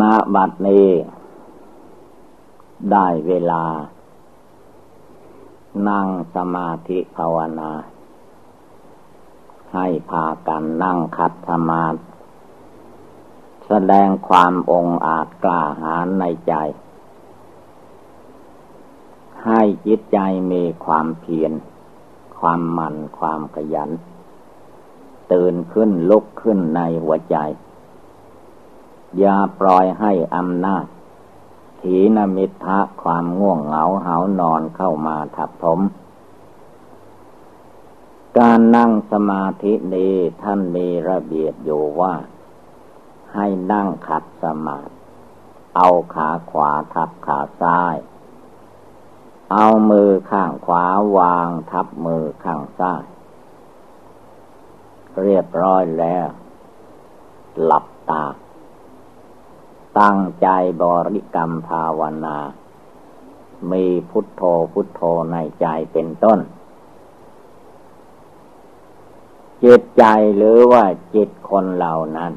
ณบัดนี้ ได้เวลา นั่งสมาธิภาวนา ให้พากันนั่งคัดสมาธิแสดงความองอาจกล้าหาญในใจ ให้จิตใจมีความเพียร ความมันความขยัน ตื่นขึ้นลุกขึ้นในหัวใจ อย่าปล่อยให้อำนาจ ถีนมิทะความง่วงเหงาเหานอนเข้ามาทับถม การนั่งสมาธินี้ท่านมีระเบียบอยู่ว่า ให้นั่งขัดสมาธิเอาขาขวาทับขาซ้าย เอามือข้างขวาวางทับมือข้างซ้าย เรียบร้อยแล้ว หลับตา ตั้งใจบริกรรมภาวนา มีพุทโธพุทโธในใจเป็นต้น จิตใจหรือว่าจิตคนเหล่านั้น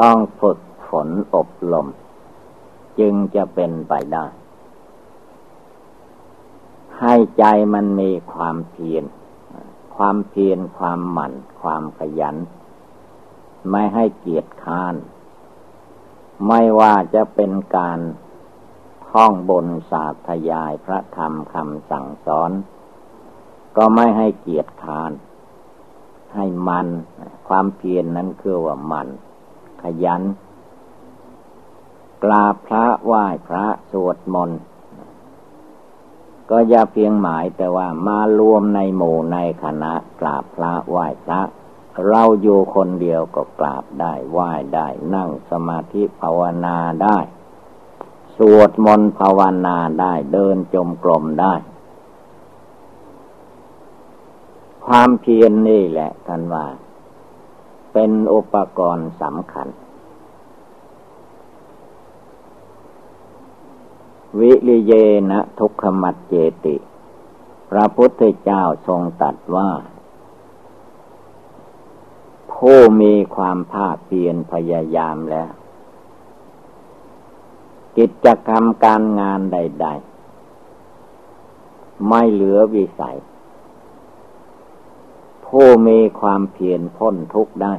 ต้องฝึกฝนอบรมจึงจะเป็นไปได้ ให้ใจมันมีความเพียรความเพียรความหมั่น ความขยัน ไม่ให้เกียจค้าน ไม่ว่าจะเป็นการท่องบนศาสยายพระธรรมคำสั่งสอน ก็ไม่ให้เกียจค้าน ให้มัน ความเพียรนนั้นคือว่ามัน ขยันกราบพระไหว้พระสวดมนต์ก็อย่าเพียงหมายแต่ว่ามารวมในหมู่ในคณะกราบพระไหว้พระ เราอยู่คนเดียวก็กราบได้ไหว้ได้นั่งสมาธิภาวนาได้ สวดมนต์ภาวนาได้เดินจมกลมได้ ความเพียรนนี่แหละท่านว่า เป็นอุปกรณ์สำคัญ วิริเยนะทุกขมัดเจติ พระพุทธเจ้าทรงตัดว่า ผู้มีความภาคเพียรพยายามแล้ว กิจกรรมการงานใด ๆ ไม่เหลือวิสัย ผู้มีความเพียรพ้นทุกข์ได้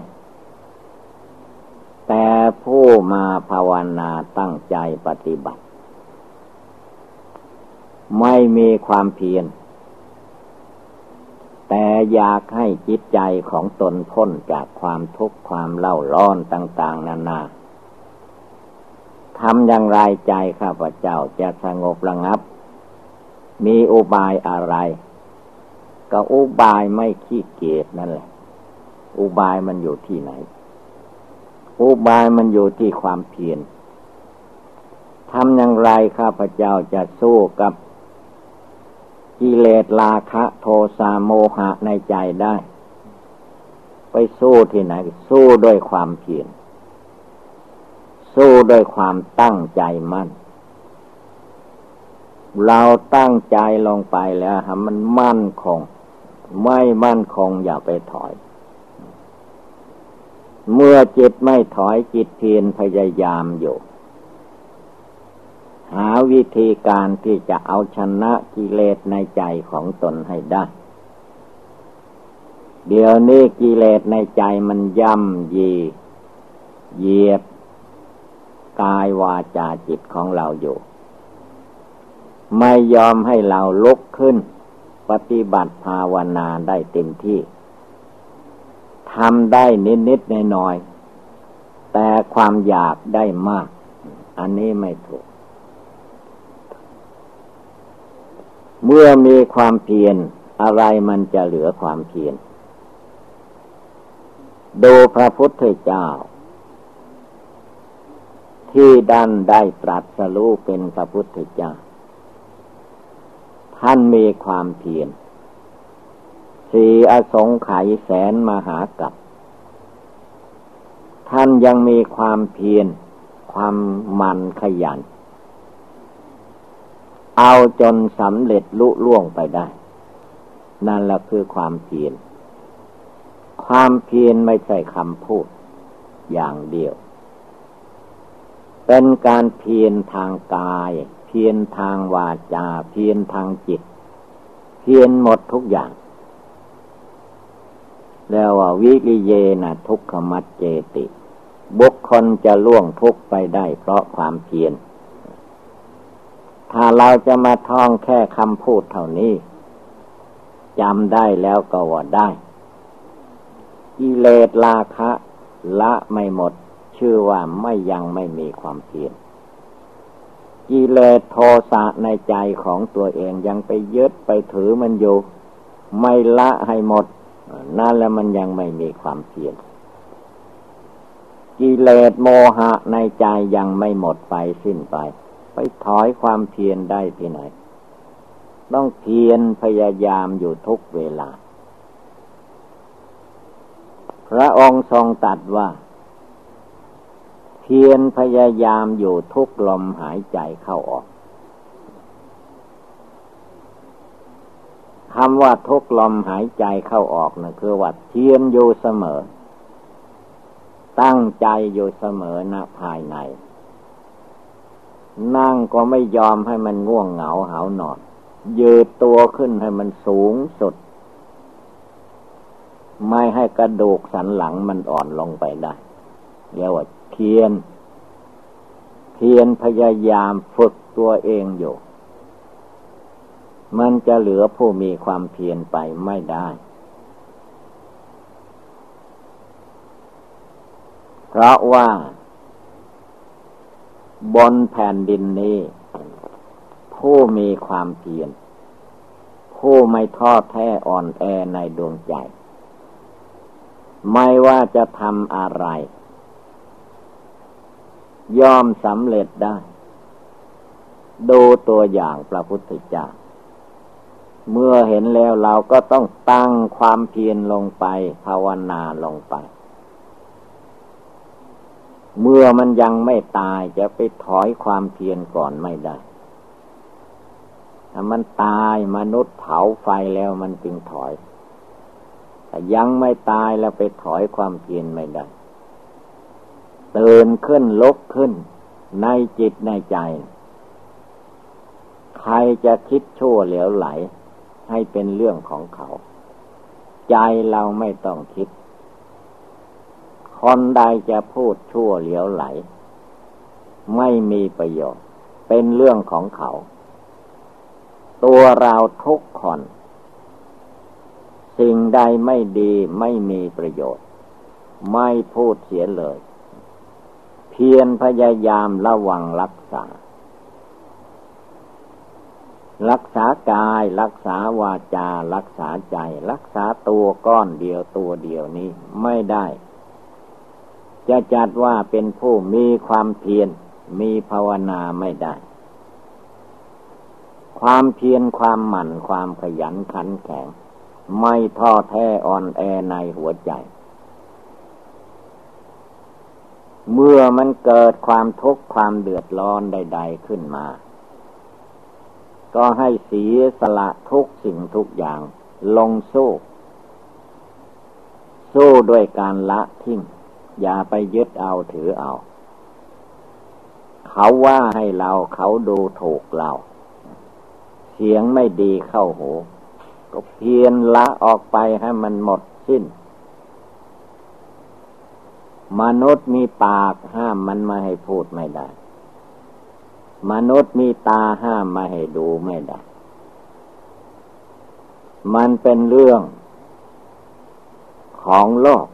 แต่ผู้มาภาวนาตั้งใจปฏิบัติ ไม่มีความเพียร แต่อยากให้จิตใจของตนพ้นจากความทุกข์ความเล่าร้อนต่าง ๆนานาทำอย่างไรใจข้าพเจ้าจะสงบระงับ มีอุบายอะไร ก็อุบายไม่ขี้เกียจนั่นแหละ อุบายมันอยู่ที่ไหน อุบายมันอยู่ที่ความเพียรทำอย่างไรข้าพเจ้าจะสู้กับ กิเลสราคะโทสะโมหะในใจได้ ไปสู้ที่ไหน สู้ด้วยความเพียรสู้ด้วยความตั้งใจมั่น เราตั้งใจลงไปแล้วมันมั่นคง ไม่มั่นคงอย่าไปถอย เมื่อจิตไม่ถอยจิตเพียรพยายามอยู่ หาวิธีการที่จะเอาชนะกิเลสในใจของตนให้ได้ เดี๋ยวนี้กิเลสในใจมันย่ำยีเหยียบกายวาจาจิตของเราอยู่ ไม่ยอมให้เราลุกขึ้น ปฏิบัติภาวนาได้เต็มที่ทำได้นิดๆหน่อยๆแต่ความอยากได้มาก อันนี้ไม่ถูก เมื่อมีความเพียรอะไรมันจะเหลือความเพียรดูพระพุทธเจ้า ที่ดันได้ตรัสรู้เป็นพระพุทธเจ้า ท่านมีความเพียรสีอสงไขยแสนมหากับ ท่านยังมีความเพียรความมันขยัน เอาจนสำเร็จลุล่วงไปได้ นั่นแหละคือความเพียรความเพียรไม่ใช่คำพูดอย่างเดียว เป็นการเพียรทางกาย เพียรทางวาจา เพียรทางจิต เพียรหมดทุกอย่างแล้วว่าวิริเยนะทุกขมัดเจติ บุคคลจะล่วงทุกไปได้เพราะความเพียร ถ้าเราจะมาท่องแค่คำพูดเท่านี้จำได้แล้วก็ว่าได้กิเลสราคะ ละไม่หมด ชื่อว่าไม่ยังไม่มีความเพียรกิเลสโทสะในใจของตัวเองยังไปยึดไปถือมันอยู่ ไม่ละให้หมด นั่นแล้วมันยังไม่มีความเพียรกิเลสโมหะในใจยังไม่หมดไปสิ้นไป ไปถอยความเพียรได้ที่ไหน ต้องเพียรพยายามอยู่ทุกเวลา พระองค์ทรงตัดว่า เพียรพยายามอยู่ทุกลมหายใจเข้าออกคำว่าทุกลมหายใจเข้าออกนะคือว่าเพียรอยู่เสมอ ตั้งใจอยู่เสมอนะภายใน นั่งก็ไม่ยอมให้มันง่วงเหงาหานอน ยืดตัวขึ้นให้มันสูงสุด ไม่ให้กระดูกสันหลังมันอ่อนลงไปได้เรียกว่าเพียน เพียนพยายามฝึกตัวเองอยู่ มันจะเหลือผู้มีความเพียรไปไม่ได้ เพราะว่า บนแผ่นดินนี้ ผู้มีความเพียรผู้ไม่ท้อแท้อ่อนแอในดวงใจ ไม่ว่าจะทำอะไร ยอมสำเร็จได้ ดูตัวอย่างพระพุทธเจ้า เมื่อเห็นแล้วเราก็ต้องตั้งความเพียรลงไป ภาวนาลงไป เมื่อมันยังไม่ตายจะไปถอยความเพียรก่อนไม่ได้ ถ้ามันตายมนุษย์เผาไฟแล้วมันจึงถอย แต่ยังไม่ตายแล้วไปถอยความเพียรไม่ได้เตื่นขึ้นลุกขึ้น ในจิตในใจ ใครจะคิดชั่วเหลวไหล ให้เป็นเรื่องของเขา ใจเราไม่ต้องคิด คนใดจะพูดชั่วเหลวไหล ไม่มีประโยชน์ เป็นเรื่องของเขา ตัวเราทุกคน สิ่งใดไม่ดีไม่มีประโยชน์ ไม่พูดเสียเลย เพียรพยายามระวังรักษา รักษากายรักษาวาจา รักษาใจ รักษาตัวก้อนเดียวตัวเดียวนี้ไม่ได้ จะจัดว่าเป็นผู้มีความเพียรมีภาวนาไม่ได้ ความเพียรความหมั่นความขยันขันแข็ง ไม่ท้อแท้อ่อนแอในหัวใจ เมื่อมันเกิดความทุกข์ความเดือดร้อนใด ๆขึ้นมา ก็ให้เสียสละทุกสิ่งทุกอย่างลงสู้ สู้ด้วยการละทิ้ง อย่าไปยึดเอาถือเอา เขาว่าให้เราเขาดูถูกเรา เสียงไม่ดีเข้าหู ก็เพียนละออกไปให้มันหมดสิ้น มนุษย์มีปากห้ามมันไม่ให้พูดไม่ได้ มนุษย์มีตาห้ามไม่ให้ดูไม่ได้ มันเป็นเรื่องของโลก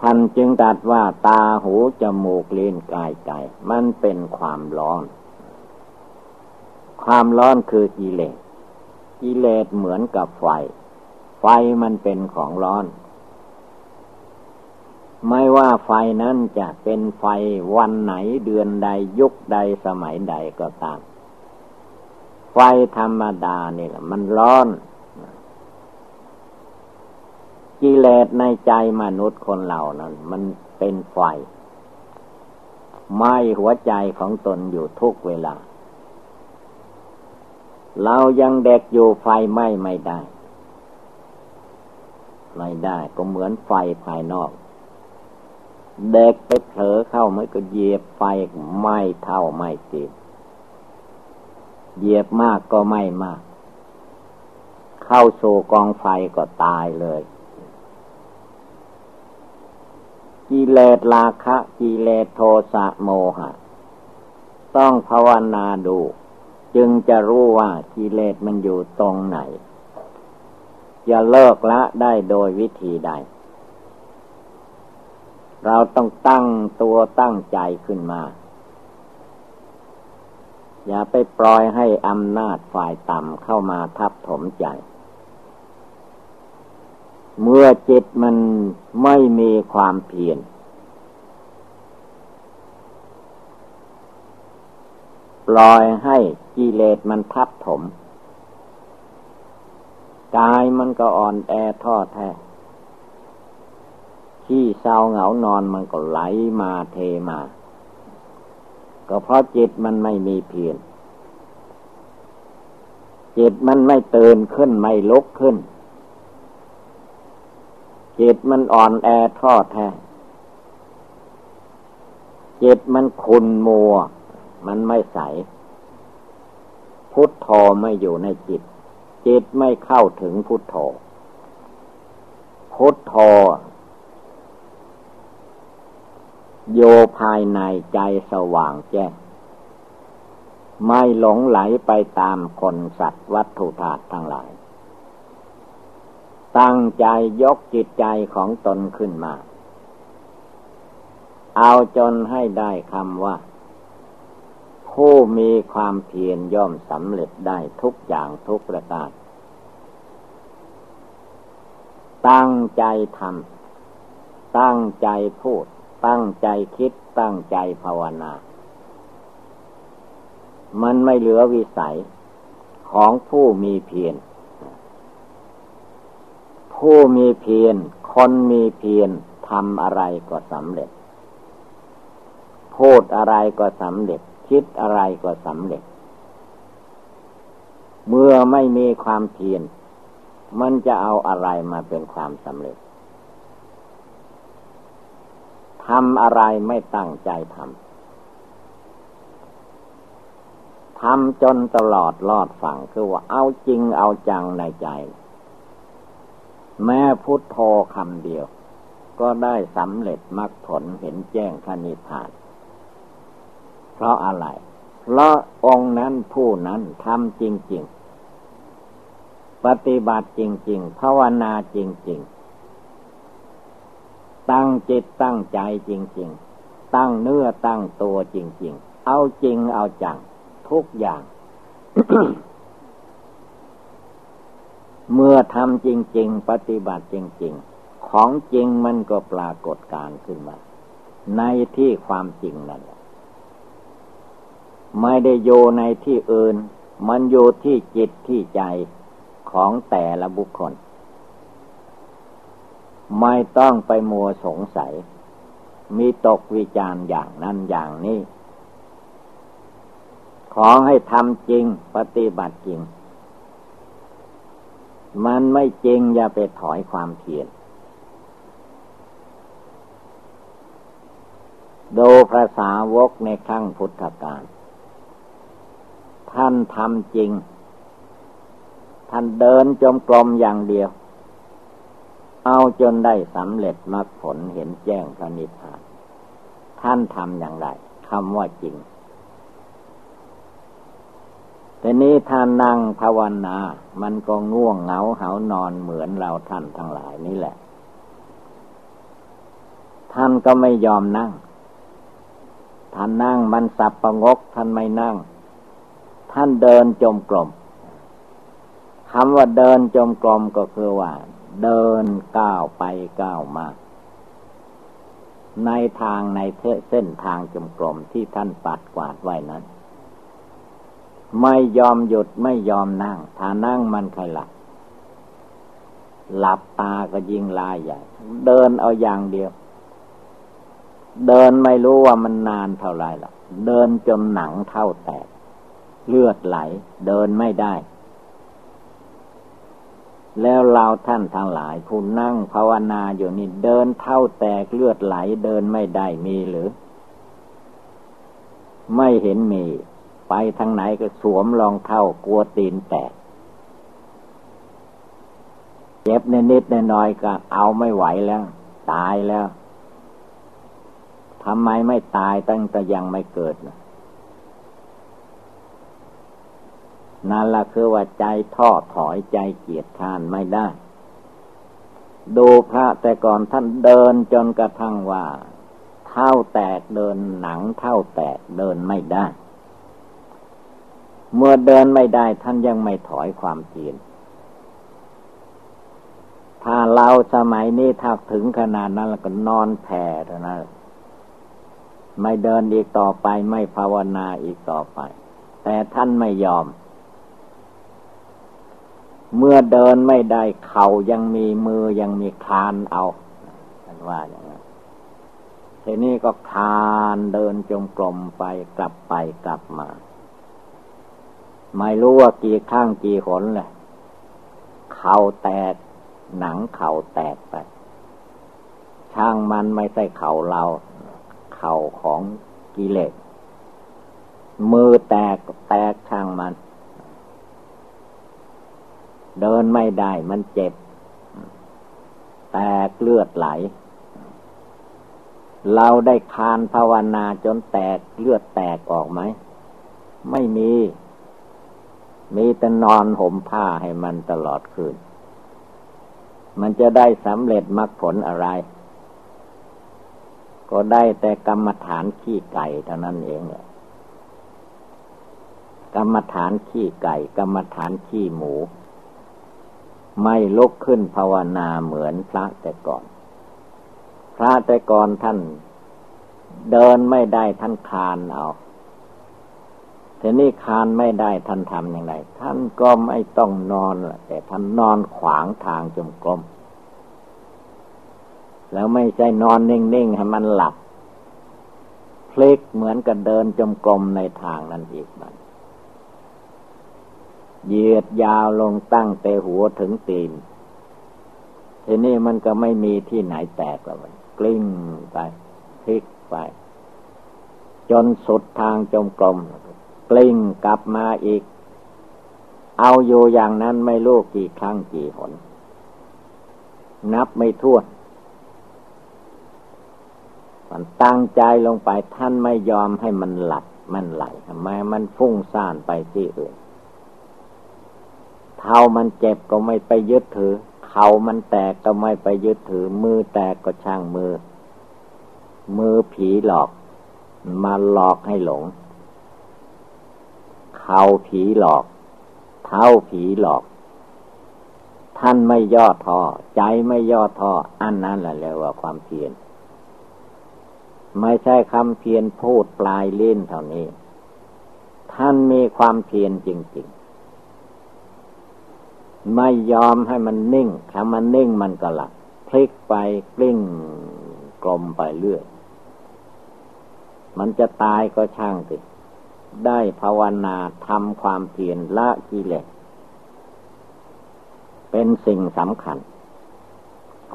ท่านจึงตัดว่าตาหูจมูกลิ้นกายใจมันเป็นความร้อน ความร้อนคือกิเลสกิเลสเหมือนกับไฟ ไฟมันเป็นของร้อน ไม่ว่าไฟนั้นจะเป็นไฟวันไหนเดือนใดยุคใดสมัยใดก็ตาม ไฟธรรมดานี่แหละมันร้อน กิเลสในใจมนุษย์คนเหล่านั้น มันเป็นไฟไหม้หัวใจของตนอยู่ทุกเวลา เรายังเด็กอยู่ไฟไหม้ไม่ได้ ไม่ได้ก็เหมือนไฟภายนอก เด็กไปเผลอเข้ามันก็เหยียบไฟไม่เท่าไม่ติดเหยียบมากก็ไม่มาก เข้าสู่กองไฟก็ตายเลย กิเลสราคะกิเลสโทสะโมหะ ต้องภาวนาดู จึงจะรู้ว่ากิเลสมันอยู่ตรงไหน จะเลิกละได้โดยวิธีใด เราต้องตั้งตัวตั้งใจขึ้นมา อย่าไปปล่อยให้อำนาจฝ่ายต่ำเข้ามาทับถมใจ เมื่อจิตมันไม่มีความเพียรปล่อยให้กิเลสมันทับถมกายมันก็อ่อนแอท้อแท้ที่เศร้าเหงานอนมันก็ไหลมาเทมา ก็เพราะจิตมันไม่มีเพียรจิตมันไม่ตื่นขึ้นไม่ลุกขึ้น จิตมันอ่อนแอท้อแท้ จิตมันขุนมัว มันไม่ใส พุทโธไม่อยู่ในจิต จิตไม่เข้าถึงพุทโธ พุทโธโยภายในใจสว่างแจ้ง ไม่หลงไหลไปตามคนสัตว์วัตถุธาตุทั้งหลาย ตั้งใจยกจิตใจของตนขึ้นมา เอาจนให้ได้คำว่า ผู้มีความเพียรย่อมสำเร็จได้ทุกอย่างทุกประการ ตั้งใจทำตั้งใจพูด ตั้งใจคิด ตั้งใจภาวนา มันไม่เหลือวิสัยของผู้มีเพียร ผู้มีเพียร คนมีเพียรทำอะไรก็สำเร็จ พูดอะไรก็สำเร็จ คิดอะไรก็สำเร็จ เมื่อไม่มีความเพียร มันจะเอาอะไรมาเป็นความสำเร็จทำอะไรไม่ตั้งใจทำทำจนตลอดรอดฝั่งคือว่าเอาจริงเอาจังในใจ แม้พุทโธคำเดียว ก็ได้สำเร็จมรรคผลเห็นแจ้งขณิพาน เพราะอะไร เพราะองค์นั้นผู้นั้นทำจริง ๆ ปฏิบัติจริง ๆ ภาวนาจริง ๆ ตั้งจิตตั้งใจจริง ๆ ตั้งเนื้อตั้งตัวจริง ๆ เอาจริงเอาจัง ทุกอย่าง เมื่อทำจริง ๆ ปฏิบัติจริง ๆ ของจริงมันก็ปรากฏการขึ้นมา ในที่ความจริงนั่นแหละไม่ได้โยในที่อื่น มันโยที่จิตที่ใจของแต่ละบุคคล ไม่ต้องไปมัวสงสัย มีตกวิจารณ์อย่างนั้นอย่างนี้ ขอให้ทำจริงปฏิบัติจริง มันไม่จริงอย่าไปถอยความเพียรดูภาษาวกในครั้งพุทธกาลท่านทำจริง ท่านเดินจมกลมอย่างเดียว เอาจนได้สำเร็จมรรคผลเห็นแจ้งพระนิพพาน ท่านทำอย่างไรคำว่าจริง แต่นี้ถ้านั่งภาวนา มันก็ง่วงเหงาเหานอนเหมือนเราท่านทั้งหลายนี่แหละ ท่านก็ไม่ยอมนั่ง ท่านนั่งมันสับประงก ท่านไม่นั่ง ท่านเดินจมกลมคำว่าเดินจมกลมก็คือว่า เดินก้าวไปก้าวมาในทางในเส้นทางจมกลมที่ท่านปัดกวาดไว้นั้น ไม่ยอมหยุดไม่ยอมนั่ง ถ้านั่งมันใครหลับ หลับตาก็ยิงลายใหญ่ เดินเอาอย่างเดียว เดินไม่รู้ว่ามันนานเท่าไรหรอก เดินจนหนังเท่าแตก เลือดไหล เดินไม่ได้ แล้วเราท่านทั้งหลายผู้นั่งภาวนาอยู่นี่เดินเท่าแตกเลือดไหล เดินไม่ได้มีหรือ ไม่เห็นมี ไปทางไหนก็สวมรองเท้ากลัวตีนแตก เจ็บนิดๆน้อยๆก็เอาไม่ไหวแล้ว ตายแล้วทำไมไม่ตายตั้งแต่ยังไม่เกิดนะนั่นละคือว่าใจท้อถอยใจเกียดทานไม่ได้ ดูพระแต่ก่อนท่านเดินจนกระทั่งว่า เท่าแตกเดินหนังเท่าแตกเดินไม่ได้ เมื่อเดินไม่ได้ท่านยังไม่ถอยความเพียรถ้าเราสมัยนี้ถ้าถึงขนาดนั้นแล้วก็นอนแผ่เท่านั้นไม่เดินอีกต่อไปไม่ภาวนาอีกต่อไป แต่ท่านไม่ยอม เมื่อเดินไม่ได้เข่ายังมีมือยังมีคลานเอาท่านว่าอย่างนั้นทีนี้ก็คลานเดินจงกรมไปกลับไปกลับมา ไม่รู้ว่ากี่ข้างกี่หนเลยเข่าแตก หนังเข่าแตกไป ช่างมันไม่ใช่เข่าเรา เข่าของกิเลส มือแตกแตกช่างมัน เดินไม่ได้มันเจ็บ แตกเลือดไหล เราได้คานภาวนาจนแตกเลือดแตกออกไหม ไม่มี มีแต่นอนห่มผ้าให้มันตลอดคืน มันจะได้สำเร็จมรรคผลอะไร ก็ได้แต่กรรมฐานขี้ไก่เท่านั้นเองเลยกรรมฐานขี้ไก่ กรรมฐานขี้หมู ไม่ลุกขึ้นภาวนาเหมือนพระแต่ก่อน พระแต่ก่อนท่านเดินไม่ได้ท่านคานเอา ทีนี้คานไม่ได้ท่านทำอย่างไร ท่านก็ไม่ต้องนอนแต่ท่านนอนขวางทางจมกลม แล้วไม่ใช่นอนนิ่งๆให้มันหลับพลิกเหมือนกับเดินจมกลมในทางนั้นอีกมันเหยียดยาวลงตั้งแต่หัวถึงตีน ทีนี้มันก็ไม่มีที่ไหนแตกแล้วมันกลิ้งไปพลิกไป จนสุดทางจมกลม กลิ้งกลับมาอีก เอาอยู่อย่างนั้นไม่รู้กี่ครั้งกี่หน นับไม่ถ้วนมันตั้งใจลงไปท่านไม่ยอมให้มันหลับมันไหลทำไมมันฟุ้งซ่านไปที่อื่น เท้ามันเจ็บก็ไม่ไปยึดถือ เข่ามันแตกก็ไม่ไปยึดถือ มือแตกก็ช่างมือ มือผีหลอก มาหลอกให้หลง เข่าผีหลอก เท้าผีหลอก ท่านไม่ย่อท้อใจไม่ย่อท้ออันนั้นแหละเรียกว่าความเพียรไม่ใช่คำเพียรพูดปลายเล่นเท่านี้ ท่านมีความเพียรจริง ๆ ไม่ยอมให้มันนิ่งถ้ามันนิ่งมันก็หลับพลิกไปกลิ้งกลมไปเรื่อย มันจะตายก็ช่างสิ ได้ภาวนาทำความเพียรละกิเลสเป็นสิ่งสำคัญ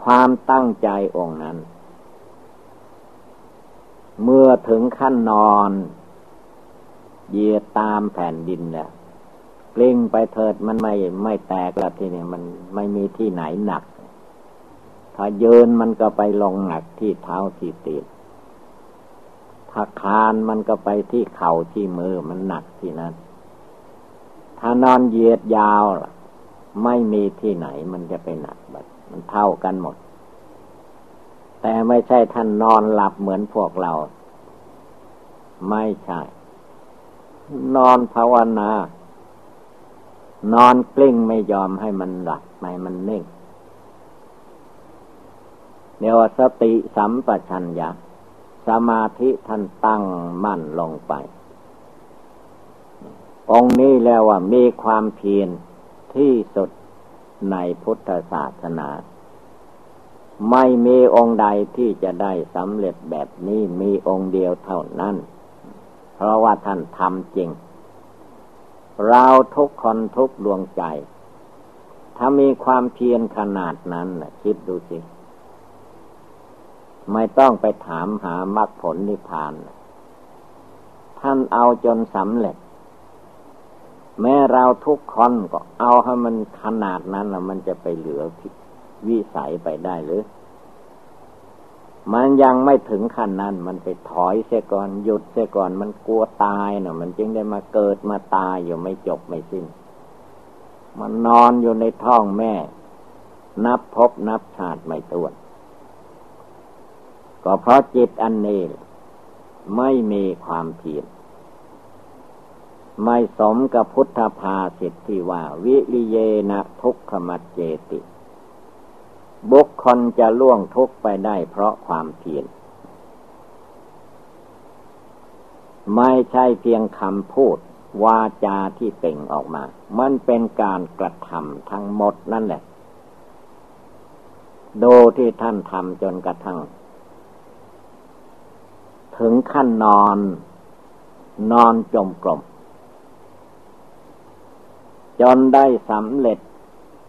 ความตั้งใจองค์นั้น เมื่อถึงขั้นนอนเยียตามแผ่นดินเนี่ยกลิ้งไปเถิดมันไม่ไม่แตกล้วทีนี้มันไม่มีที่ไหนหนัก ถ้าเยินมันก็ไปลงหนักที่เท้าที่ตีน ถ้าคานมันก็ไปที่เข่าที่มือมันหนักที่นั้น ถ้านอนเหยียดยาวไม่มีที่ไหนมันจะไปหนักแบบมันเท่ากันหมด แต่ไม่ใช่ท่านนอนหลับเหมือนพวกเรา ไม่ใช่ นอนภาวนา นอนกลิ้งไม่ยอมให้มันหลับไม่มันนิ่งเรียกว่าสติสัมปชัญญะ สมาธิท่านตั้งมั่นลงไป องค์นี้แล้วว่ามีความเพียรที่สุดในพุทธศาสนา ไม่มีองค์ใดที่จะได้สำเร็จแบบนี้มีองค์เดียวเท่านั้น เพราะว่าท่านทำจริง เราทุกคนทุกดวงใจ ถ้ามีความเพียรขนาดนั้นคิดดูสิ ไม่ต้องไปถามหามรรคผลนิพพาน ท่านเอาจนสำเร็จ แม้เราทุกคนก็เอาให้มันขนาดนั้นแล้วมันจะไปเหลือวิสัยไปได้หรือ มันยังไม่ถึงขั้นนั้น มันไปถอยเสียก่อนหยุดเสียก่อนมันกลัวตายเนาะมันจึงได้มาเกิดมาตายอยู่ไม่จบไม่สิ้น มันนอนอยู่ในท้องแม่ นับพบนับชาติไม่ตัวน ก็เพราะจิตอันนี้ไม่มีความเพียรไม่สมกับพุทธภาสิทธิว่า วิริเยนะทุกขมัจเจติ บุคคลจะล่วงทุกไปได้เพราะความเพียรไม่ใช่เพียงคำพูด วาจาที่เป่งออกมา มันเป็นการกระทำทั้งหมดนั่นแหละ โดที่ท่านทำจนกระทั่ง ถึงขั้นนอน นอนจมกลม จนได้สำเร็จ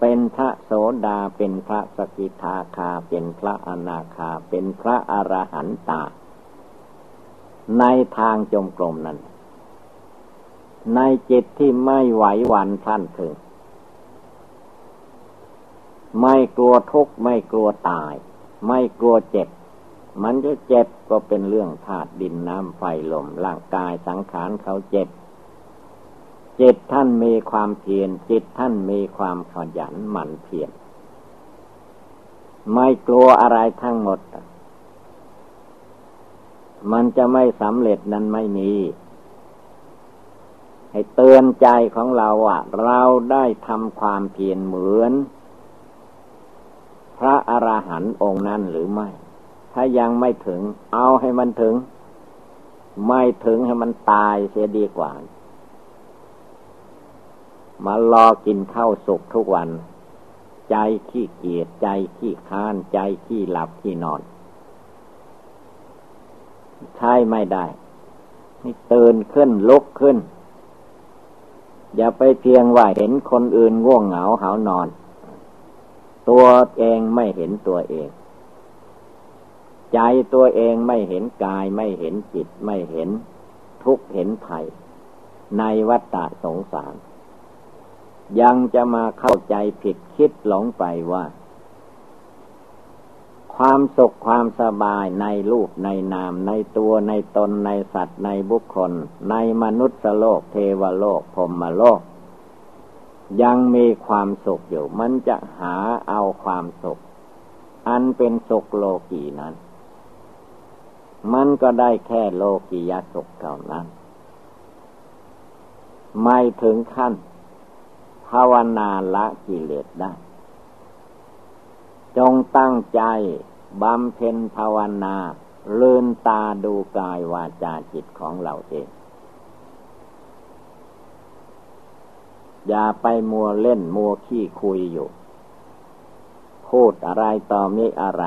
เป็นพระโสดาเป็นพระสกิทาคา เป็นพระอนาคา เป็นพระอรหันตา ในทางจมกลมนั้น ในจิตที่ไม่ไหวหวั่นท่านถึง ไม่กลัวทุกข์ไม่กลัวตาย ไม่กลัวเจ็บ มันจะเจ็บก็เป็นเรื่องธาตุดินน้ำไฟลมร่างกายสังขารเขาเจ็บ จิตท่านมีความเพียรจิตท่านมีความขยันหมั่นเพียรไม่กลัวอะไรทั้งหมด มันจะไม่สำเร็จนั้นไม่มีให้เตือนใจของเราว่าเราได้ทำความเพียรเหมือน พระอรหันต์องค์นั้นหรือไม่ ถ้ายังไม่ถึง เอาให้มันถึง ไม่ถึงให้มันตายเสียดีกว่า มารอกินข้าวสุกทุกวัน ใจขี้เกียจใจขี้ค้าน ใจขี้หลับขี้นอน ใช่ไม่ได้ให้ตื่นขึ้นลุกขึ้น อย่าไปเพียงว่าเห็นคนอื่นง่วงเหงาหานอน ตัวเองไม่เห็นตัวเอง ใจตัวเองไม่เห็นกายไม่เห็นจิตไม่เห็นทุกเห็นภัยในวัฏฏะสงสาร ยังจะมาเข้าใจผิดคิดหลงไปว่า ความสุขความสบายในรูปในนามในตัวในตนในสัตว์ในบุคคล ในมนุษย์โลก เทวโลกพรมโลก ยังมีความสุขอยู่ มันจะหาเอาความสุข อันเป็นสุขโลกีนั้น มันก็ได้แค่โลกียสุขเท่านั้น ไม่ถึงขั้น ภาวนาละกิเลสได้ จงตั้งใจบำเพ็ญภาวนาเลื่นตาดูกายวาจาจิตของเราเอง อย่าไปมัวเล่นมัวขี้คุยอยู่ พูดอะไรต่อมิอะไร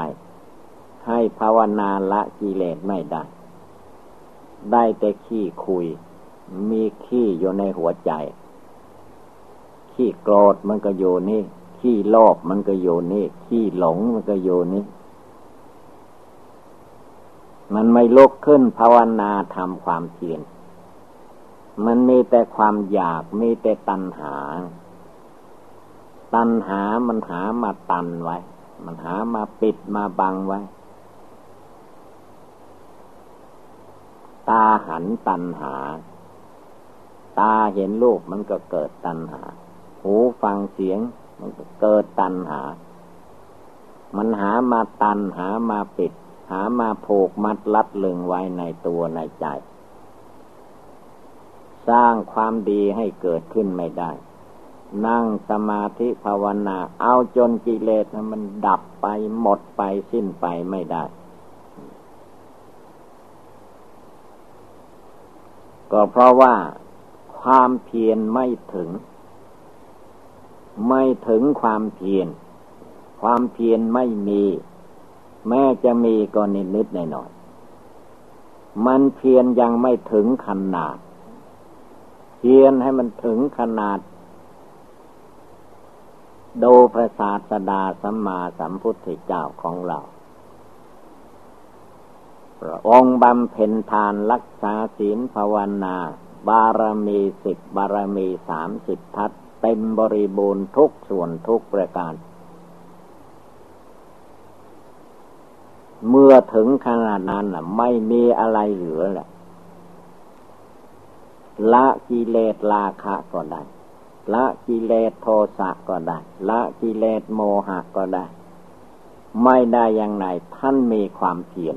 ให้ภาวนาละกิเลสไม่ได้ ได้แต่ขี้คุย มีขี้อยู่ในหัวใจ ขี้โกรธมันก็อยู่นี่ ขี้โลภมันก็อยู่นี่ ขี้หลงมันก็อยู่นี่ มันไม่ลุกขึ้นภาวนาทำความเพียรมันมีแต่ความอยากมีแต่ตัณหา ตัณหามันหามาตันไว้ มันหามาปิดมาบังไว้ ตาหันตัณหา ตาเห็นรูปมันก็เกิดตัณหา หูฟังเสียง มันเกิดตัณหา มันหามาตันหามาปิด หามาผูกมัดลัดลึงไว้ในตัวในใจ สร้างความดีให้เกิดขึ้นไม่ได้ นั่งสมาธิภาวนา เอาจนกิเลสมันดับไปหมดไปสิ้นไปไม่ได้ ก็เพราะว่าความเพียรไม่ถึง ไม่ถึงความเพียร ความเพียรไม่มี แม้จะมีก็นิดนิดหน่อยหน่อยมันเพียรยังไม่ถึงขนาด เพียรให้มันถึงขนาด โดพระศาสดาสัมมาสัมพุทธเจ้าของเรา พระองค์บำเพ็ญทานรักษาศีลภาวนา บารมีสิบบารมีสามสิบทัศเต็มบริบูรณ์ทุกส่วนทุกประการ เมื่อถึงขนาดนั้นไม่มีอะไรเหลือแหละละกิเลสราคะก็ได้ ละกิเลสโทสะก็ได้ ละกิเลสโมหะก็ได้ ไม่ได้อย่างไรท่านมีความเพียร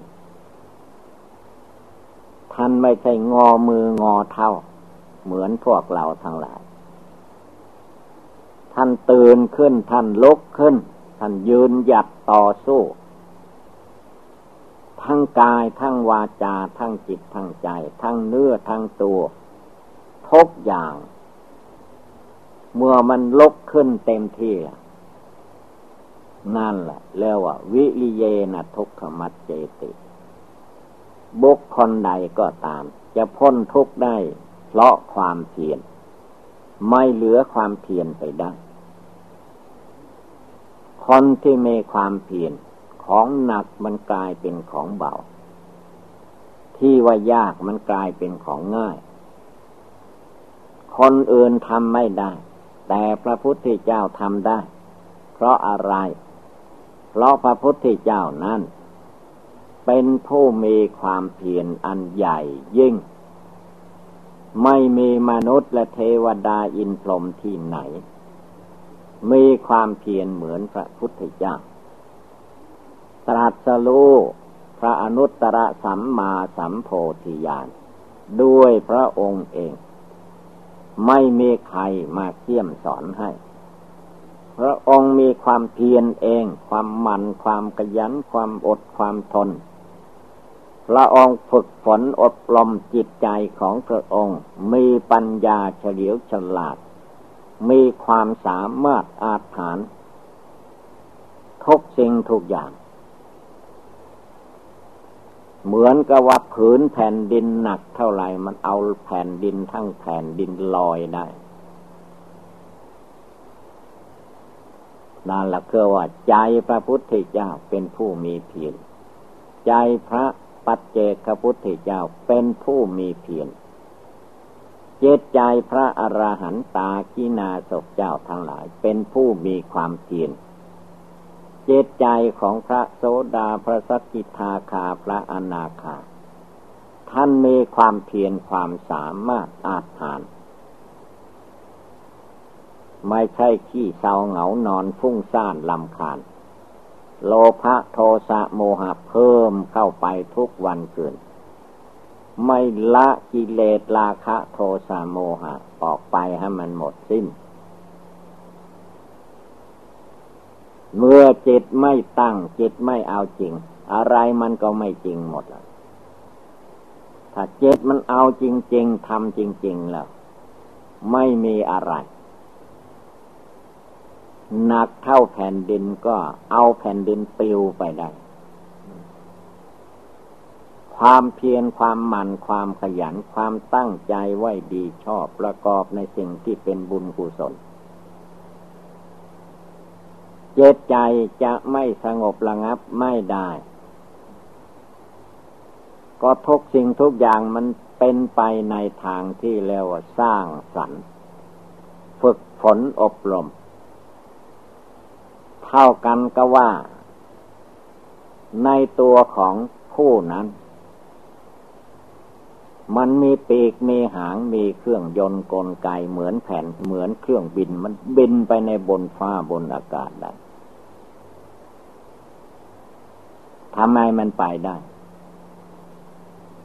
ท่านไม่ใช่งอมืองอเท้าเหมือนพวกเราทั้งหลาย ท่านตื่นขึ้นท่านลุกขึ้น ท่านยืนหยัดต่อสู้ ทั้งกายทั้งวาจาทั้งจิตทั้งใจ ทั้งเนื้อทั้งตัวทุกอย่าง เมื่อมันลุกขึ้นเต็มที่นั่นแหละเรียกว่า วิริเยนะทุกขมัจเจติ บุคคลใดก็ตาม จะพ้นทุกข์ได้ เพราะความเพียรไม่เหลือความเพียรไปได้ คนที่มีความเพียรของหนักมันกลายเป็นของเบา ที่ว่ายากมันกลายเป็นของง่าย คนอื่นทำไม่ได้ แต่พระพุทธเจ้าทำได้ เพราะอะไร เพราะพระพุทธเจ้านั้น เป็นผู้มีความเพียรอันใหญ่ยิ่ง ไม่มีมนุษย์และเทวดาอินพรหมที่ไหน มีความเพียรเหมือนพระพุทธเจ้า ตรัสรู้พระอนุตตรสัมมาสัมโพธิญาณด้วยพระองค์เอง ไม่มีใครมาเขี่ยมสอนให้ พระองค์มีความเพียรเอง ความมัน ความกยัน ความอด ความทน พระองค์ฝึกฝนอบรมจิตใจของพระองค์ มีปัญญาเฉลียวฉลาด มีความสามารถอาถานทุกสิ่งทุกอย่าง เหมือนกับว่าผืนแผ่นดินหนักเท่าไหร่มันเอาแผ่นดินทั้งแผ่นดินลอยได้นั่นแหละคือว่าใจพระพุทธเจ้าเป็นผู้มีเพียรใจพระ ปัจเจกพุทธเจ้าเป็นผู้มีเพียรเจตใจพระอระหันตากินาศเจ้าทั้งหลาย เป็นผู้มีความเพียรเจตใจของพระโสดาพระสกิทาคาพระอนาคา ท่านมีความเพียรความสามารถอาจผ่านไม่ใช่ขี้เศร้าเหงานอนฟุ้งซ่านลำคาญ โลภะโทสะโมหะเพิ่มเข้าไปทุกวันเกินไม่ละกิเลสราคะโทสะโมหะ ออกไปให้มันหมดสิ้น เมื่อจิตไม่ตั้งจิตไม่เอาจริง อะไรมันก็ไม่จริงหมดแล้วถ้าจิตมันเอาจริง ๆทำจริง ๆ แล้ว ไม่มีอะไร หนักเท่าแผ่นดินก็เอาแผ่นดินปิวไปได้ ความเพียรความหมั่นความขยันความตั้งใจไว้ดีชอบประกอบในสิ่งที่เป็นบุญกุศลเจตใจจะไม่สงบระงับไม่ได้ ก็ทุกสิ่งทุกอย่างมันเป็นไปในทางที่เรียกว่าสร้างสรรค์ ฝึกฝนอบรม เท่ากันก็ว่า ในตัวของผู้นั้น มันมีปีกมีหางมีเครื่องยนต์กลไกเหมือนแผ่นเหมือนเครื่องบินมันบินไปในบนฟ้าบนอากาศได้ทำไมมันไปได้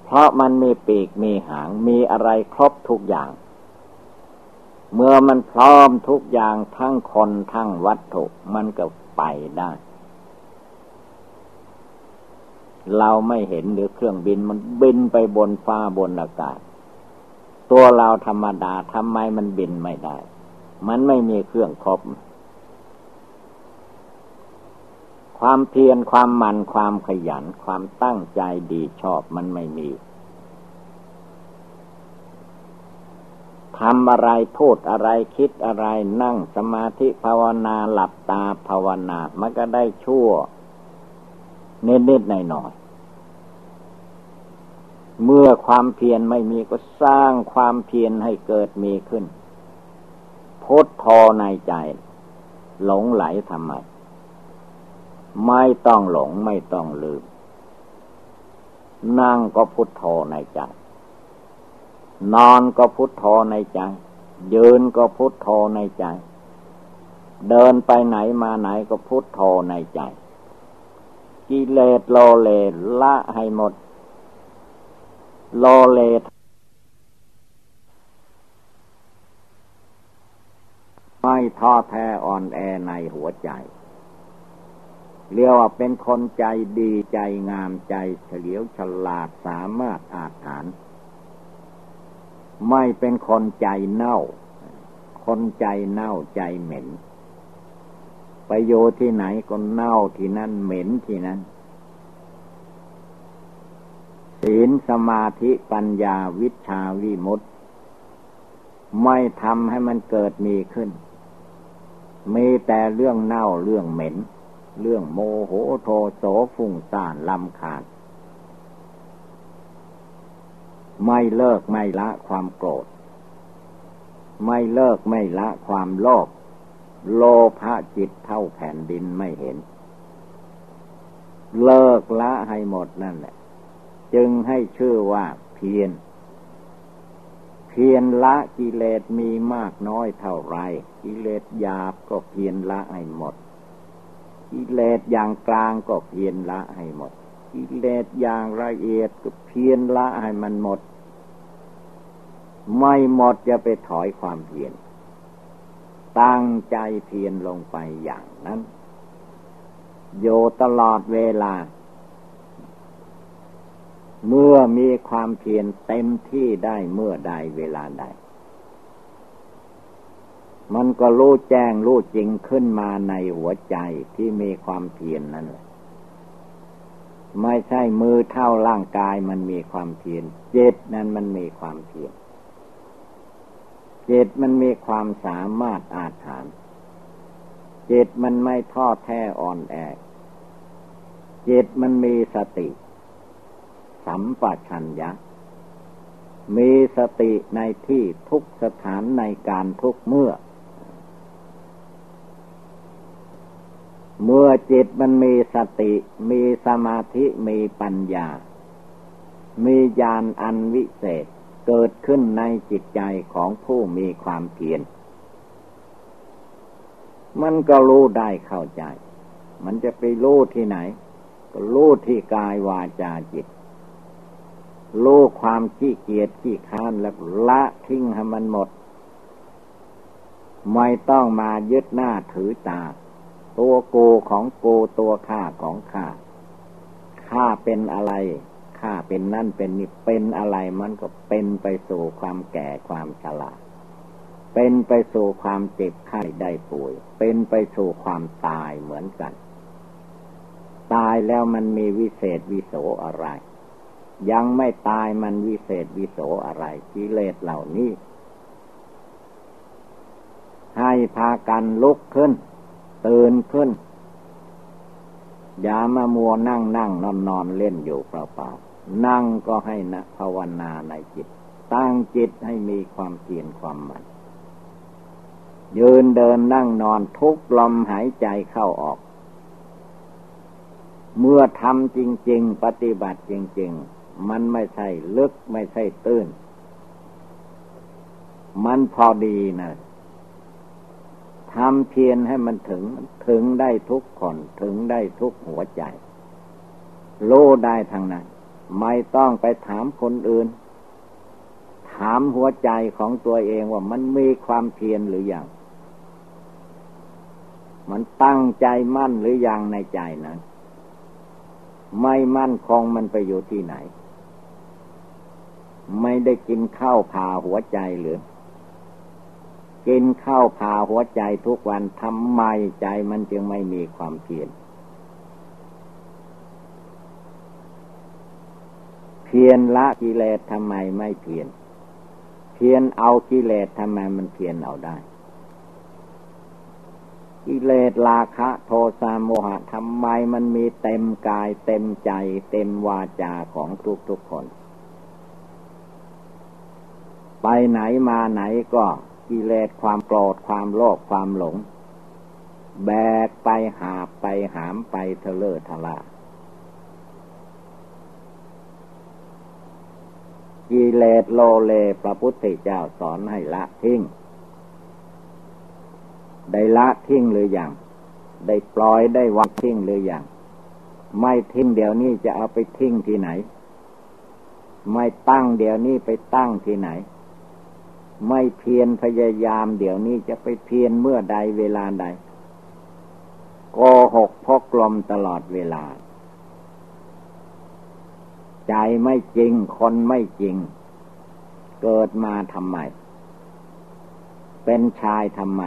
เพราะมันมีปีกมีหางมีอะไรครบทุกอย่าง เมื่อมันพร้อมทุกอย่างทั้งคนทั้งวัตถุมันก็ไปได้ เราไม่เห็นหรือเครื่องบินมันบินไปบนฟ้าบนอากาศ ตัวเราธรรมดาทำไมมันบินไม่ได้ มันไม่มีเครื่องครบความเพียรความมันความขยันความตั้งใจดีชอบมันไม่มี ทำอะไรพูดอะไรคิดอะไรนั่งสมาธิภาวนาหลับตาภาวนา มันก็ได้ชั่วเน็ดๆหน่อยๆเมื่อความเพียรไม่มีก็สร้างความเพียรให้เกิดมีขึ้นพุทโธในใจ หลงไหลทำไม ไม่ต้องหลงไม่ต้องลืม นั่งก็พุทโธในใจ นอนก็พุทโธในใจ ยืนก็พุทโธในใจ เดินไปไหนมาไหนก็พุทโธในใจ กิเลสโลเลละให้หมด โลเลไม่ท้อแท้อ่อนแอในหัวใจเรียกว่าเป็นคนใจดีใจงามใจเฉลียวฉลาดสามารถอาถาน ไม่เป็นคนใจเน่า คนใจเน่าใจเหม็น ไปโยที่ไหนก็เน่าที่นั่นเหม็นที่นั่นศีลสมาธิปัญญาวิชาวิมุตติ ไม่ทำให้มันเกิดมีขึ้น มีแต่เรื่องเน่าเรื่องเหม็น เรื่องโมโหโทโสฟุ้งซ่านลำขาด ไม่เลิกไม่ละความโกรธ ไม่เลิกไม่ละความโลภโลภะจิตเท่าแผ่นดินไม่เห็น เลิกละให้หมดนั่นแหละ จึงให้ชื่อว่าเพียรเพียรละกิเลสมีมากน้อยเท่าไร กิเลสหยาบก็เพียรละให้หมด กิเลสอย่างกลางก็เพียรละให้หมด กิเลสอย่างละเอียดก็เพียรละให้มันหมด ไม่หมดจะไปถอยความเพียรตั้งใจเพียรลงไปอย่างนั้นโยตลอดเวลา เมื่อมีความเพียรเต็มที่ได้เมื่อใดเวลาใด มันก็รู้แจ้งรู้จริงขึ้นมาในหัวใจที่มีความเพียรนนั่นแหละ ไม่ใช่มือเท่าร่างกายมันมีความเพียรเจตนั้นมันมีความเพียรเจตมันมีความสามารถอาถรรพ์เจตมันไม่ท้อแท้อ่อนแอเจตมันมีสติ สัมปชัญญะ มีสติในที่ทุกสถานในการทุกเมื่อ เมื่อจิตมันมีสติ มีสมาธิ มีปัญญา มีญาณอันวิเศษเกิดขึ้นในจิตใจของผู้มีความเพียร มันก็รู้ได้เข้าใจ มันจะไปรู้ที่ไหน ก็รู้ที่กายวาจาจิต รู้ความขี้เกียจขี้ค้านแล้วละทิ้งให้มันหมด ไม่ต้องมายึดหน้าถือตา ตัวโกของโกตัวข้าของข้าข้าเป็นอะไรข้าเป็นนั่นเป็นนี่เป็นอะไรมันก็เป็นไปสู่ความแก่ความชราเป็นไปสู่ความเจ็บไข้ได้ป่วย เป็นไปสู่ความตายเหมือนกัน ตายแล้วมันมีวิเศษวิโสอะไร ยังไม่ตายมันวิเศษวิโสอะไรกิเลสเหล่านี้ ให้พากันลุกขึ้น ตื่นขึ้น อย่ามามัวนั่งนั่งนอนนอนเล่นอยู่เปล่าๆนั่งก็ให้นะภาวนาในจิต ตั้งจิตให้มีความเพียรความมันยืนเดินนั่งนอนทุกลมหายใจเข้าออก เมื่อทำจริง ๆ ปฏิบัติจริง ๆ มันไม่ใช่ลึกไม่ใช่ตื้น มันพอดีนะ ทำเพียรให้มันถึงถึงได้ทุกคนถึงได้ทุกหัวใจโลได้ทางนั้น ไม่ต้องไปถามคนอื่น ถามหัวใจของตัวเองว่ามันมีความเพียรหรืออยังมันตั้งใจมั่นหรืออยังในใจนั้น ไม่มั่นคงมันไปอยู่ที่ไหน ไม่ได้กินข้าวผ่าหัวใจหรือ กินข้าวผ่าหัวใจทุกวันทำไมใจมันจึงไม่มีความเพียรเพียรละกิเลสทำไมไม่เพียรเพียนเอากิเลสทำไมมันเพียนเอาได้ กิเลสราคะ โทสะโมหะทำไมมันมีเต็มกาย เต็มใจ เต็มวาจาของทุกทุกคน ไปไหนมาไหนก็ กิเลสความโกรธความโลภความหลง แบกไปหาไปหามไปเทเลอทลากิเลสโลเลพระพุทธเจ้าสอนให้ละทิ้ง ได้ละทิ้งหรืออยัง ได้ปล่อยได้วางทิ้งหรืออยัง ไม่ทิ้งเดี๋ยวนี้จะเอาไปทิ้งที่ไหน ไม่ตั้งเดี๋ยวนี้ไปตั้งที่ไหน ไม่เพียรพยายามเดี๋ยวนี้จะไปเพียรเมื่อใดเวลาใดโกหกพกลมตลอดเวลา ใจไม่จริงคนไม่จริง เกิดมาทำไม เป็นชายทำไม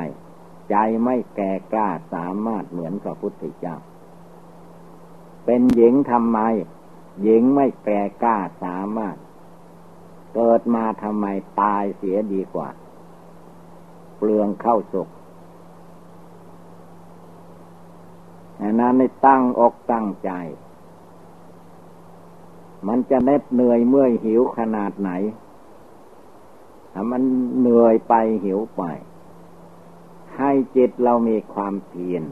ใจไม่แก่กล้าสามารถเหมือนพระพุทธเจ้า เป็นหญิงทำไม หญิงไม่แก่กล้าสามารถ เกิดมาทำไมตายเสียดีกว่า เปลืองเข้าสุกนั้นในตั้งอกตั้งใจ มันจะเน็ดเหนื่อยเมื่อยหิวขนาดไหนถ้ามันเหนื่อยไปหิวไป ให้จิตเรามีความเพียร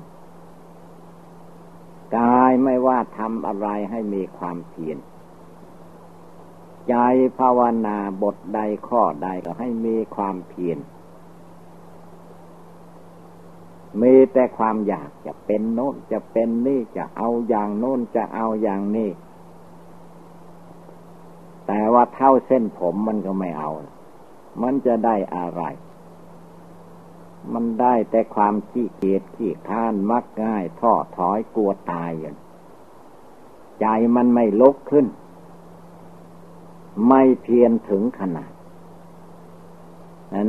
กายไม่ว่าทำอะไรให้มีความเพียร ใจภาวนาบทใดข้อใดก็ให้มีความเพียร มีแต่ความอยากจะเป็นโน้นจะเป็นนี่จะเอาอย่างโน้นจะเอาอย่างนี้ แต่ว่าเท่าเส้นผมมันก็ไม่เอา มันจะได้อะไร มันได้แต่ความขี้เกียจขี้ค้านมักง่ายท้อถอยกลัวตายอย่างใจมันไม่ลุกขึ้น ไม่เพียรถึงขนาด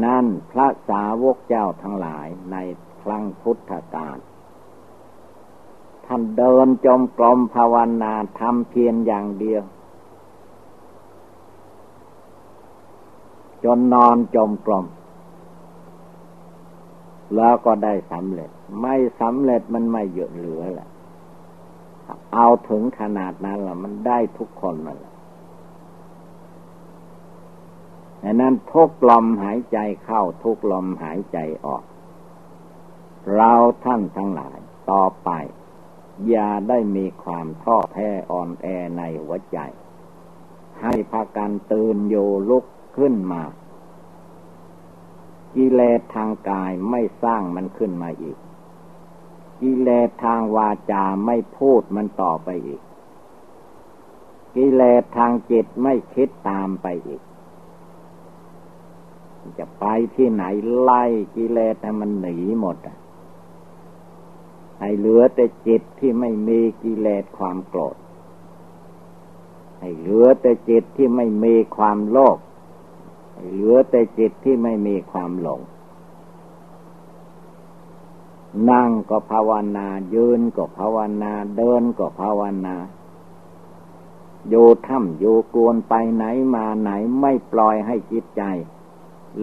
นั้นพระสาวกเจ้าทั้งหลายในครั้งพุทธกาลท่านเดินจมกรมภาวนาทำเพียรอย่างเดียว จนนอนจมกลม แล้วก็ได้สำเร็จ ไม่สำเร็จมันไม่เยอะเหลือแหละเอาถึงขนาดนั้นละมันได้ทุกคนมาแล้ว ดังนั้นทุกลมหายใจเข้าทุกลมหายใจออก เราท่านทั้งหลายต่อไป อย่าได้มีความท้อแท้อ่อนแอในหัวใจ ให้พากันตื่นโยลุกขึ้นมา กิเลสทางกายไม่สร้างมันขึ้นมาอีก กิเลสทางวาจาไม่พูดมันต่อไปอีก กิเลสทางจิตไม่คิดตามไปอีก จะไปที่ไหนไล่กิเลสมันหนีหมดอะให้เหลือแต่จิตที่ไม่มีกิเลสความโกรธให้เหลือแต่จิตที่ไม่มีความโลภให้เหลือแต่จิตที่ไม่มีความหลง นั่งก็ภาวนา ยืนก็ภาวนา เดินก็ภาวนาอยู่ถ้ำอยู่กวนไปไหนมาไหนไม่ปล่อยให้จิตใจ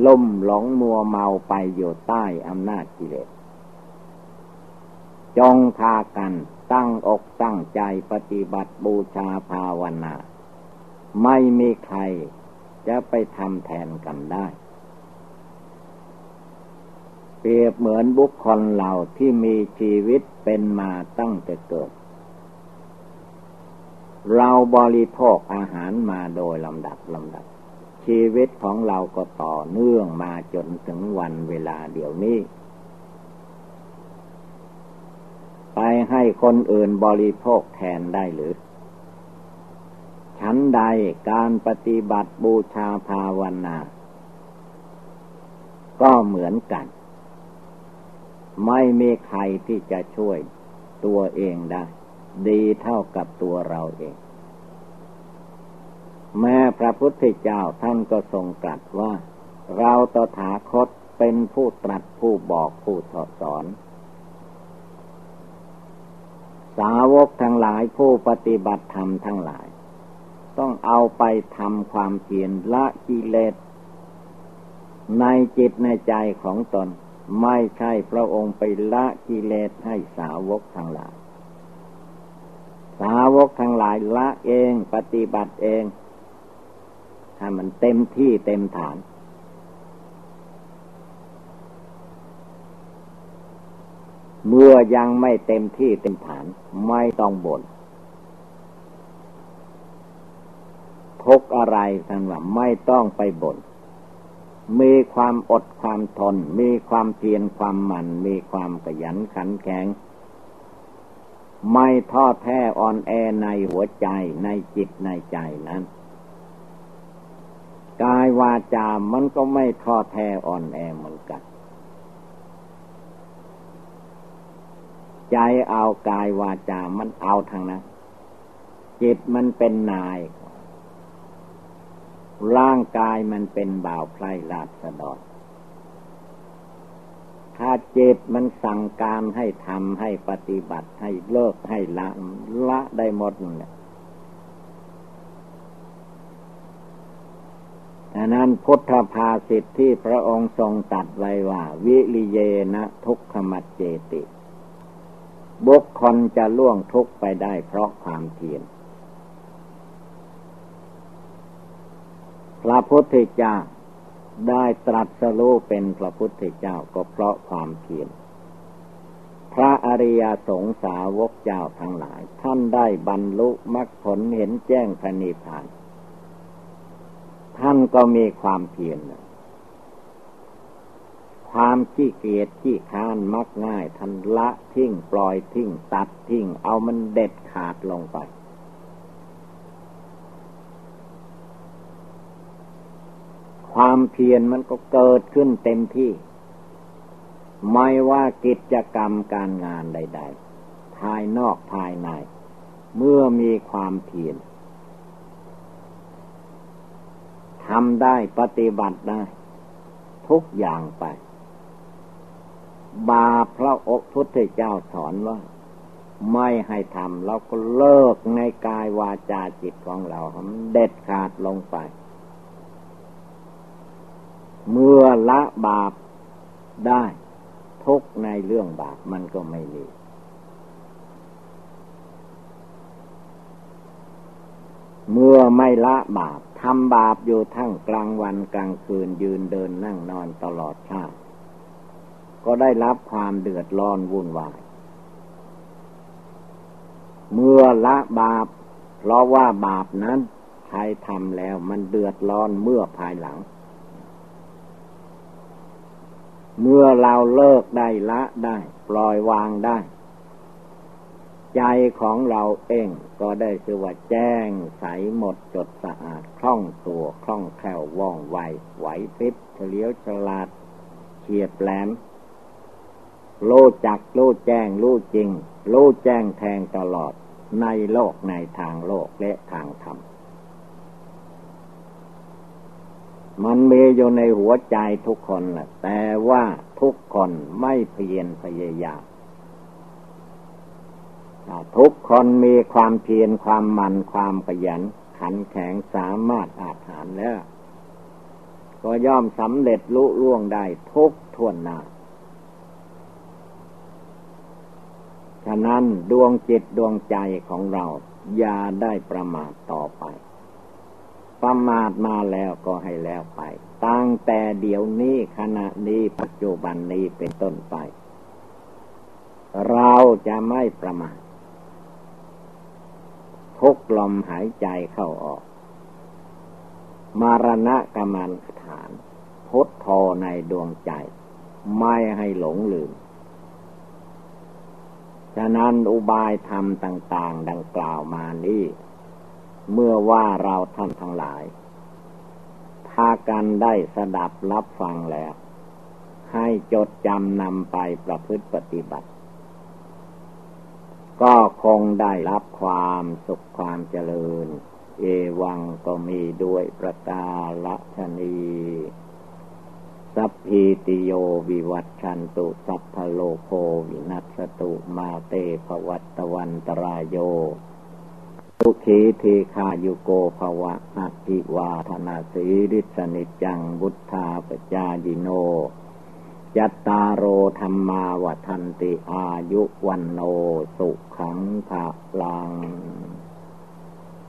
ล่มหลงมัวเมาไปอยู่ใต้อำนาจกิเลส จงพากันตั้งอกตั้งใจปฏิบัติบูชาภาวนา ไม่มีใครจะไปทำแทนกันได้ เปรียบเหมือนบุคคลเราที่มีชีวิตเป็นมาตั้งแต่เกิด เราบริโภคอาหารมาโดยลำดับลำดับ ชีวิตของเราก็ต่อเนื่องมาจนถึงวันเวลาเดี๋ยวนี้ ไปให้คนอื่นบริโภคแทนได้หรือฉันใดการปฏิบัติบูชาภาวนา ก็เหมือนกัน ไม่มีใครที่จะช่วยตัวเองได้ ดีเท่ากับตัวเราเอง แม้พระพุทธเจ้าท่านก็ทรงตรัสว่า เราตถาคตเป็นผู้ตรัสผู้บอกผู้สอนสอน สาวกทั้งหลายผู้ปฏิบัติธรรมทั้งหลาย ต้องเอาไปทำความเพียรละกิเลสในจิตในใจของตน ไม่ใช่พระองค์ไปละกิเลสให้สาวกทั้งหลาย สาวกทั้งหลายละเองปฏิบัติเอง ถ้ามันเต็มที่เต็มฐาน เมื่อยังไม่เต็มที่เต็มฐานไม่ต้องบน่นทุกอะไรท่านว่าไม่ต้องไปบน่นมีความอดความทน มีความเพียรความหมั่น มีความขยันขันแข็ง ไม่ท้อแท้อ่อนแอในหัวใจในจิตในใจนั้น กายวาจามันก็ไม่ท้อแท้อ่อนแอเหมือนกัน ใจเอากายวาจามันเอาทางนั้นจิตมันเป็นนาย ร่างกายมันเป็นบ่าวไพร่ลาบสะดรถ้าจ็บมันสั่งการให้ทำให้ปฏิบัติให้เลิกให้ละละได้หมดเลย นั้นพุทธภาสิทธิที่พระองค์ทรงตัดไว้ว่า วิริเยนะทุกขมัดเจติ บุคคลจะล่วงทุกไปได้เพราะความเพียรพระพุทธเจ้าได้ตรัสรู้เป็นพระพุทธเจ้าก็เพราะความเพียรพระอริยสงสาวกเจ้าทั้งหลาย ท่านได้บรรลุมรรคผลเห็นแจ้งพระนิพพาน ท่านก็มีความเพียรความขี้เกียจขี้ค้านมักง่ายท่านละทิ้งปล่อยทิ้งตัดทิ้งเอามันเด็ดขาดลงไป ความเพียรมันก็เกิดขึ้นเต็มที่ ไม่ว่ากิจกรรมการงานใด ๆ ภายนอกภายใน เมื่อมีความเพียร ทำได้ปฏิบัติได้ ทุกอย่างไป บาพระอกพุทธเจ้าสอนว่าไม่ให้ทำเราก็เลิกในกายวาจาจิตของเราเด็ดขาดลงไป เมื่อละบาปได้ทุกในเรื่องบาปมันก็ไม่มีเมื่อไม่ละบาป ทำบาปอยู่ทั้งกลางวันกลางคืนยืนเดินนั่งนอนตลอดชาติ ก็ได้รับความเดือดร้อนวุ่นวาย เมื่อละบาป เพราะว่าบาปนั้นใครทำแล้วมันเดือดร้อนเมื่อภายหลัง เมื่อเราเลิกได้ละได้ ปล่อยวางได้ ใจของเราเองก็ได้ชื่อว่าแจ้งใสหมดจดสะอาดคล่องตัวคล่องแคล่วว่องไวไหวพริบเฉลียวฉลาดเฉียบแหลมรู้จักรู้แจ้งรู้จริงรู้แจ้งแทงตลอดในโลกในทางโลกและทางธรรม มันมีอยู่ในหัวใจทุกคนแหละแต่ว่าทุกคนไม่เพียรพยายาม ทุกคนมีความเพียรความมันความขยันขันแข็งสามารถอาจหารแล้ว ก็ย่อมสำเร็จลุล่วงได้ทุกทวนหน้าฉะนั้นดวงจิตดวงใจของเราอย่าได้ประมาทต่อไป ประมาทมาแล้วก็ให้แล้วไป ตั้งแต่เดี๋ยวนี้ขณะนี้ปัจจุบันนี้เป็นต้นไป เราจะไม่ประมาท ทุกลมหายใจเข้าออก มารณะกรรมันฐานพุทโธในดวงใจ ไม่ให้หลงลืม ฉะนั้นอุบายธรรมต่าง ๆ ดังกล่าวมานี้ เมื่อว่าเราท่านทั้งหลาย พากันได้สดับรับฟังแล้ว ให้จดจำนำไปประพฤติปฏิบัติ ก็คงได้รับความสุขความเจริญ เอวังก็มีด้วยประกาละชนีสัพพีติโยวิวัตชันตุสัพพโลโควินัสตุมาเตภวัตวันตรายโยสุขีทีคายุโกภวะอัติวาธนาสีริสนิจังบุทธาปจายิโน ยัตตาโรธรรมาวัทันติอายุวันโนสุขังภาลัง